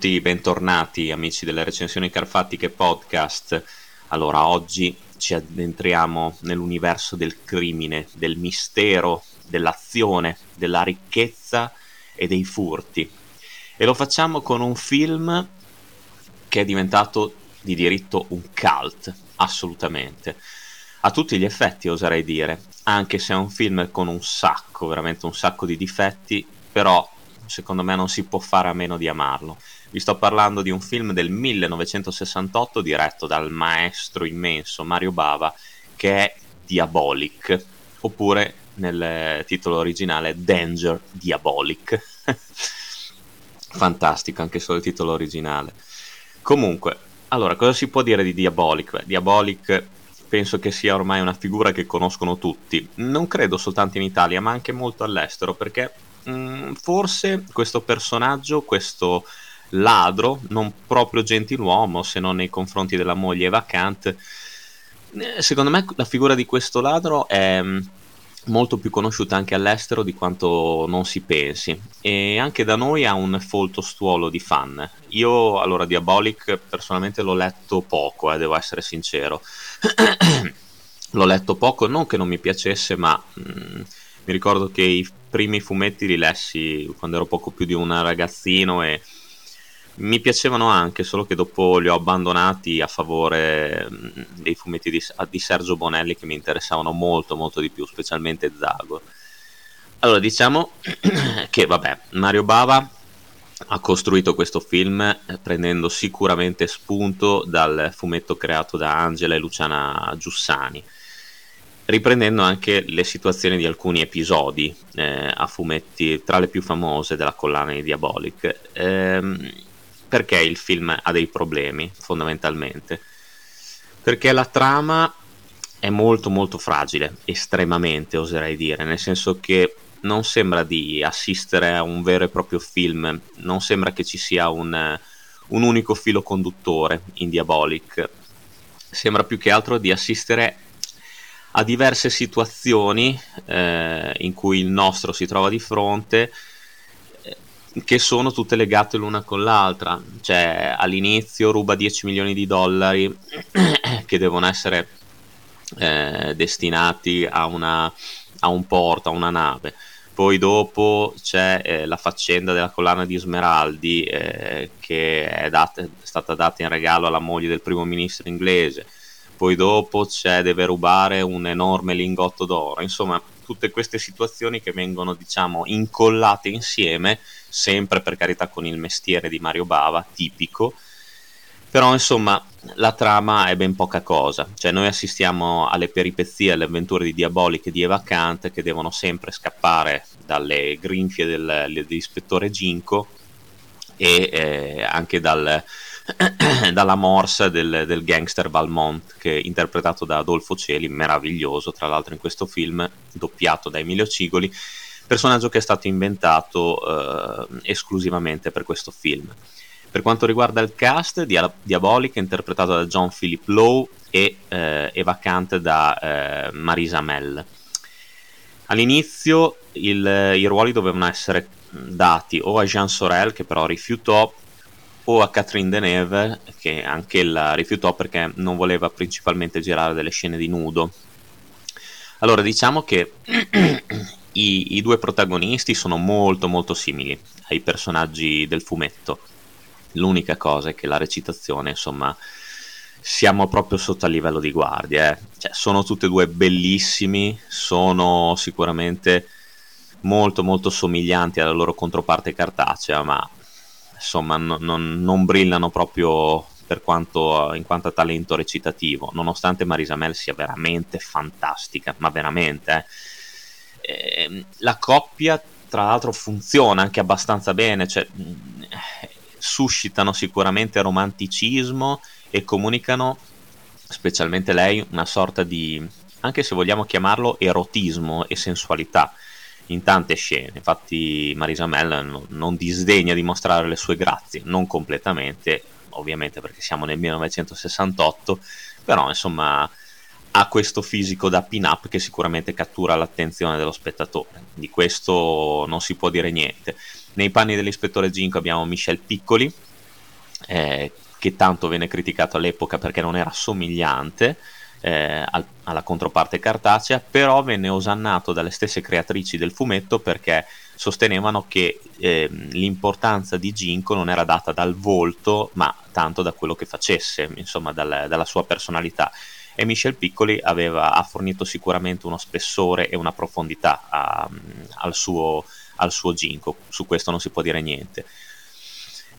Benvenuti, bentornati amici delle recensioni carfattiche podcast. Allora, oggi ci addentriamo nell'universo del crimine, del mistero, dell'azione, della ricchezza e dei furti. E lo facciamo con un film che è diventato di diritto un cult, assolutamente. A tutti gli effetti, oserei dire, anche se è un film con un sacco, veramente un sacco di difetti, però secondo me non si può fare a meno di amarlo. Vi sto parlando di un film del 1968 diretto dal maestro immenso Mario Bava che è Diabolic, oppure nel titolo originale Danger Diabolic. Fantastico anche solo il titolo originale. Comunque, allora, cosa si può dire di Diabolic? Diabolic penso che sia ormai una figura che conoscono tutti, non credo soltanto in Italia, ma anche molto all'estero, perché Mm, forse questo personaggio, questo ladro, non proprio gentiluomo se non nei confronti della moglie vacante, eh, secondo me la figura di questo ladro è mm, molto più conosciuta anche all'estero di quanto non si pensi e anche da noi ha un folto stuolo di fan. Io allora Diabolic personalmente l'ho letto poco, eh, devo essere sincero. l'ho letto poco, non che non mi piacesse, ma mh, mm, mi ricordo che i primi fumetti li lessi quando ero poco più di un ragazzino e mi piacevano anche, solo che dopo li ho abbandonati a favore mm, dei fumetti di, di Sergio Bonelli che mi interessavano molto molto di più, specialmente Zago. Allora, diciamo che vabbè, Mario Bava ha costruito questo film eh, prendendo sicuramente spunto dal fumetto creato da Angela e Luciana Giussani riprendendo anche le situazioni di alcuni episodi eh, a fumetti, tra le più famose della collana di Diabolic. Ehm, perché il film ha dei problemi, fondamentalmente? Perché la trama è molto molto fragile, estremamente oserei dire, nel senso che non sembra di assistere a un vero e proprio film, non sembra che ci sia un, un unico filo conduttore in Diabolic, sembra più che altro di assistere a diverse situazioni eh, in cui il nostro si trova di fronte che sono tutte legate l'una con l'altra. Cioè all'inizio ruba 10 milioni di dollari che devono essere eh, destinati a, una, a, un porto, a una nave. Poi dopo c'è eh, la faccenda della collana di Smeraldi eh, che è, data, è stata data in regalo alla moglie del primo ministro inglese. Poi dopo c'è deve rubare un enorme lingotto d'oro, insomma tutte queste situazioni che vengono diciamo incollate insieme, sempre per carità con il mestiere di Mario Bava, tipico, però insomma la trama è ben poca cosa, cioè noi assistiamo alle peripezie, alle avventure di Diabolic e di Eva Kant che devono sempre scappare dalle grinfie del, dell'ispettore Ginko e eh, anche dal dalla morsa del, del, gangster Valmont che è interpretato da Adolfo Celi, meraviglioso tra l'altro in questo film, doppiato da Emilio Cigoli, personaggio che è stato inventato eh, esclusivamente per questo film. Per quanto riguarda il cast, Dia- è interpretato da John Philip Lowe e eh, vacante da eh, Marisa Mell. All'inizio il, i ruoli dovevano essere dati o a Jean Sorel, che però rifiutò, o a Catherine Deneuve che anche la rifiutò perché non voleva principalmente girare delle scene di nudo. Allora diciamo che i, i, due protagonisti sono molto molto simili ai personaggi del fumetto. L'unica cosa è che la recitazione, insomma, siamo proprio sotto al livello di guardia. Eh. Cioè, sono tutti e due bellissimi, sono sicuramente molto molto somiglianti alla loro controparte cartacea, ma insomma no, non, non, brillano proprio per quanto, in quanto a talento recitativo, nonostante Marisa Mel sia veramente fantastica, ma veramente. Eh. Eh, la coppia, tra l'altro, funziona anche abbastanza bene, cioè, suscitano sicuramente romanticismo e comunicano, specialmente lei, una sorta di, anche se vogliamo chiamarlo, erotismo e sensualità in tante scene. Infatti, Marisa Mel non, non disdegna di mostrare le sue grazie, non completamente, ovviamente perché siamo nel 1968, però insomma ha questo fisico da pin-up che sicuramente cattura l'attenzione dello spettatore. Di questo non si può dire niente. Nei panni dell'ispettore Ginko abbiamo Michel Piccoli, eh, che tanto venne criticato all'epoca perché non era somigliante eh, al, alla controparte cartacea, però venne osannato dalle stesse creatrici del fumetto perché sostenevano che eh, l'importanza di Ginko non era data dal volto, ma tanto da quello che facesse, insomma dal, dalla sua personalità e Michel Piccoli aveva, ha fornito sicuramente uno spessore e una profondità a, al, suo, al suo Ginko, su questo non si può dire niente.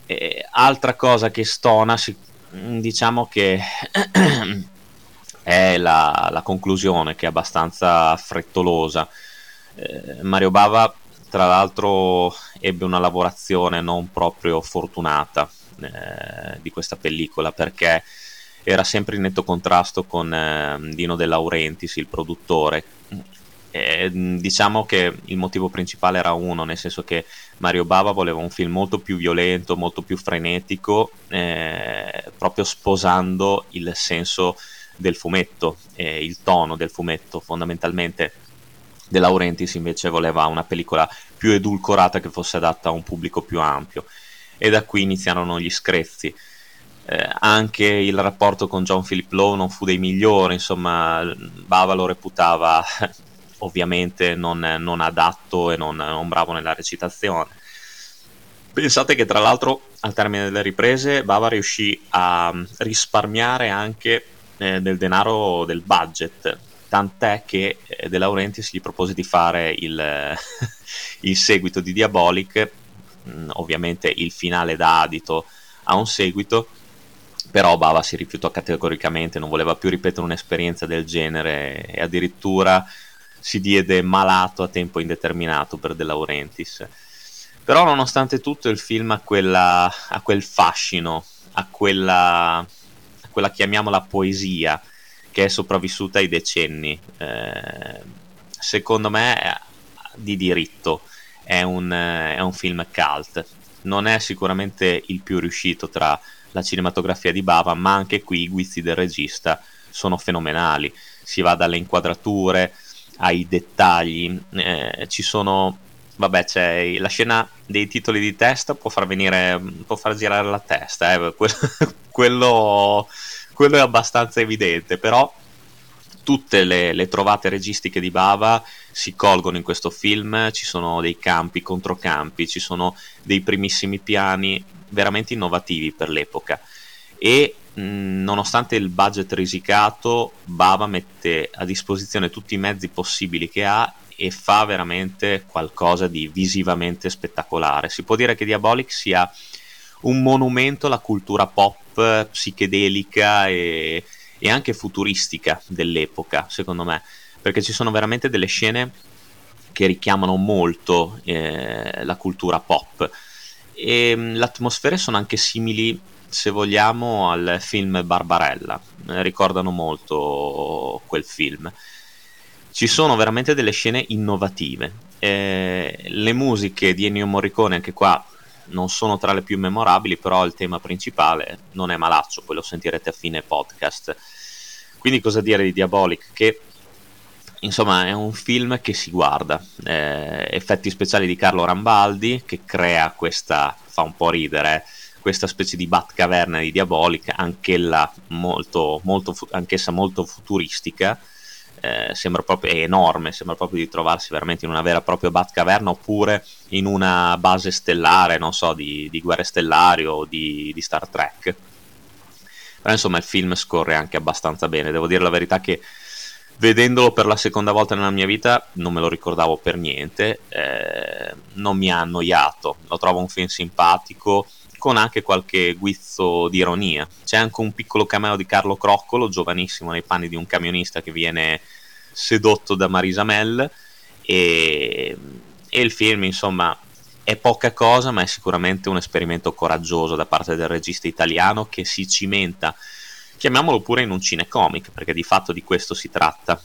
E, altra cosa che stona, diciamo che è la, la, conclusione che è abbastanza frettolosa. Eh, Mario Bava tra l'altro ebbe una lavorazione non proprio fortunata eh, di questa pellicola perché era sempre in netto contrasto con eh, Dino De Laurentiis, il produttore. E, diciamo che il motivo principale era uno, nel senso che Mario Bava voleva un film molto più violento, molto più frenetico, eh, proprio sposando il senso del fumetto, eh, il tono del fumetto fondamentalmente. De Laurentiis invece voleva una pellicola più edulcorata che fosse adatta a un pubblico più ampio e da qui iniziarono gli screzi eh, anche il rapporto con John Philip Lowe non fu dei migliori, insomma, Bava lo reputava ovviamente non, non adatto e non, non, bravo nella recitazione. Pensate che tra l'altro al termine delle riprese Bava riuscì a risparmiare anche eh, del denaro del budget, tant'è che eh, De Laurentiis gli propose di fare il, il seguito di Diabolic, mm, ovviamente il finale da adito a un seguito, però Bava si rifiutò categoricamente, non voleva più ripetere un'esperienza del genere e addirittura si diede malato a tempo indeterminato per De Laurentiis. Però nonostante tutto il film ha, quella, ha quel fascino, ha quella, a quella chiamiamola poesia che è sopravvissuta ai decenni. Eh, secondo me di diritto è un, è un film cult. Non è sicuramente il più riuscito tra la cinematografia di Bava, ma anche qui i guizzi del regista sono fenomenali. Si va dalle inquadrature ai dettagli, eh, ci sono vabbè, c'è la scena dei titoli di testa può far venire, può far girare la testa, eh. quello, quello, è abbastanza evidente, però tutte le, le, trovate registiche di Bava si colgono in questo film, ci sono dei campi, controcampi, ci sono dei primissimi piani veramente innovativi per l'epoca. E nonostante il budget risicato Bava mette a disposizione tutti i mezzi possibili che ha e fa veramente qualcosa di visivamente spettacolare. Si può dire che Diabolic sia un monumento alla cultura pop psichedelica e, e anche futuristica dell'epoca, secondo me, perché ci sono veramente delle scene che richiamano molto eh, la cultura pop e ehm, le atmosfere sono anche simili se vogliamo al film Barbarella. Eh, ricordano molto quel film. Ci sono veramente delle scene innovative. Eh, le musiche di Ennio Morricone anche qua non sono tra le più memorabili però il tema principale non è malaccio poi lo sentirete a fine podcast. Quindi cosa dire di Diabolic che insomma è un film che si guarda. Eh, effetti speciali di Carlo Rambaldi che crea questa fa un po' ridere questa specie di Batcaverna di Diabolic anch'ella molto, molto anch'essa molto futuristica. Eh, sembra proprio è enorme sembra proprio di trovarsi veramente in una vera e propria Batcaverna oppure in una base stellare non so di, di guerre stellari o di, di Star Trek. Però insomma il film scorre anche abbastanza bene. Devo dire la verità che vedendolo per la seconda volta nella mia vita non me lo ricordavo per niente, eh, non mi ha annoiato, lo trovo un film simpatico con anche qualche guizzo di ironia. C'è anche un piccolo cameo di Carlo Croccolo, giovanissimo nei panni di un camionista che viene sedotto da Marisa Mell e, e il film insomma è poca cosa ma è sicuramente un esperimento coraggioso da parte del regista italiano che si cimenta chiamiamolo pure in un cinecomic, perché di fatto di questo si tratta.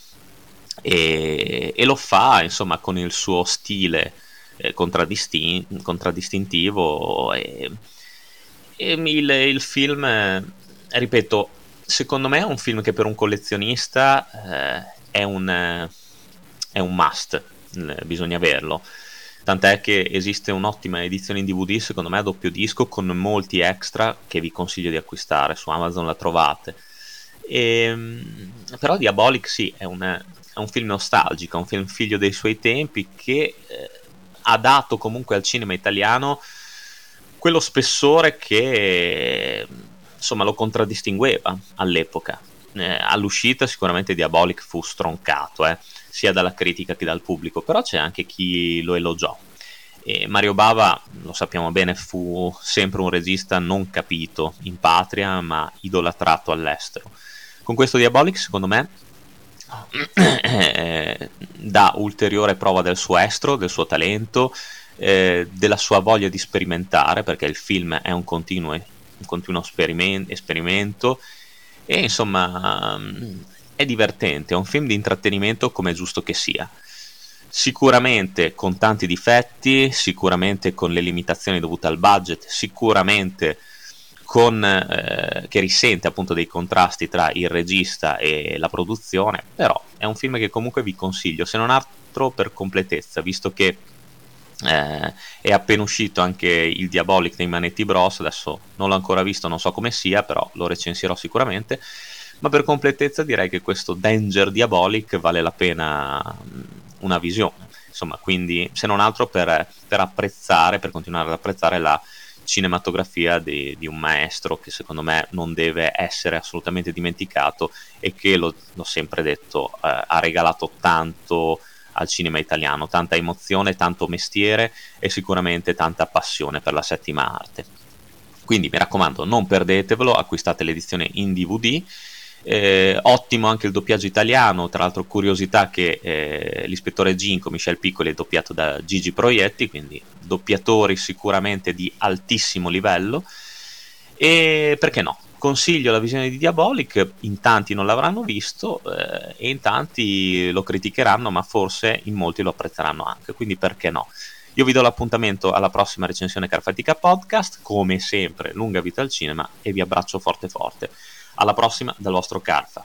E, e lo fa, insomma, con il suo stile eh, contraddistin- contraddistintivo. E, e il, il, film, eh, ripeto, secondo me è un film che per un collezionista eh, è, un, è un must, bisogna averlo. Tant'è che esiste un'ottima edizione in DVD, secondo me a doppio disco, con molti extra che vi consiglio di acquistare. Su Amazon la trovate. E, ehm, però Diabolic sì, è un, è un film nostalgico, è un film figlio dei suoi tempi che eh, ha dato comunque al cinema italiano quello spessore che insomma lo contraddistingueva all'epoca. Eh, all'uscita sicuramente Diabolic fu stroncato, eh, sia dalla critica che dal pubblico, però c'è anche chi lo elogiò. E Mario Bava, lo sappiamo bene, fu sempre un regista non capito in patria, ma idolatrato all'estero. Con questo Diabolic, secondo me, dà ulteriore prova del suo estro, del suo talento, eh, della sua voglia di sperimentare, perché il film è un continuo un continuo esperimento, esperimento e insomma è divertente, è un film di intrattenimento come è giusto che sia. Sicuramente con tanti difetti, sicuramente con le limitazioni dovute al budget, sicuramente con, eh, che risente appunto dei contrasti tra il regista e la produzione, però è un film che comunque vi consiglio, se non altro per completezza, visto che eh, è appena uscito anche il Diabolic dei Manetti Bros. Adesso non l'ho ancora visto, non so come sia, però lo recensirò sicuramente. Ma per completezza direi che questo Danger Diabolic vale la pena mm, una visione. Insomma, quindi se non altro per, per apprezzare, per continuare ad apprezzare la cinematografia di, di, un maestro che secondo me non deve essere assolutamente dimenticato e che, lo, l'ho sempre detto, eh, ha regalato tanto al cinema italiano, tanta emozione, tanto mestiere e sicuramente tanta passione per la settima arte. Quindi mi raccomando, non perdetevelo, acquistate l'edizione in DVD. Eh, ottimo anche il doppiaggio italiano, tra l'altro curiosità che eh, l'ispettore Ginco, Michel Piccoli, è doppiato da Gigi Proietti, quindi doppiatori sicuramente di altissimo livello. E perché no? consiglio la visione di Diabolic, in tanti non l'avranno visto eh, e in tanti lo criticheranno, ma forse in molti lo apprezzeranno anche, quindi perché no? Io vi do l'appuntamento alla prossima recensione Carfatica Podcast, come sempre, lunga vita al cinema e vi abbraccio forte forte. Alla prossima dal vostro Carfa.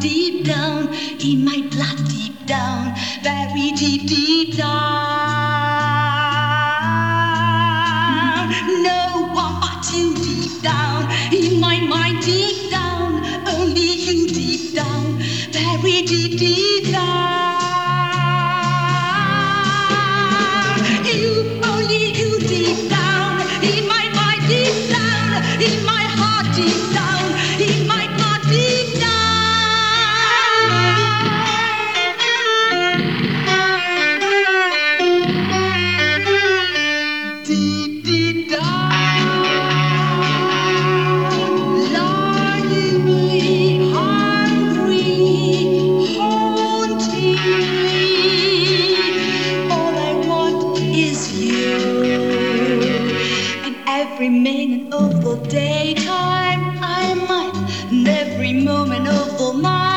deep down, in my blood deep down, very deep, deep down. No one but you deep down, in my mind deep down, only you deep down, very deep, deep down. novo mar.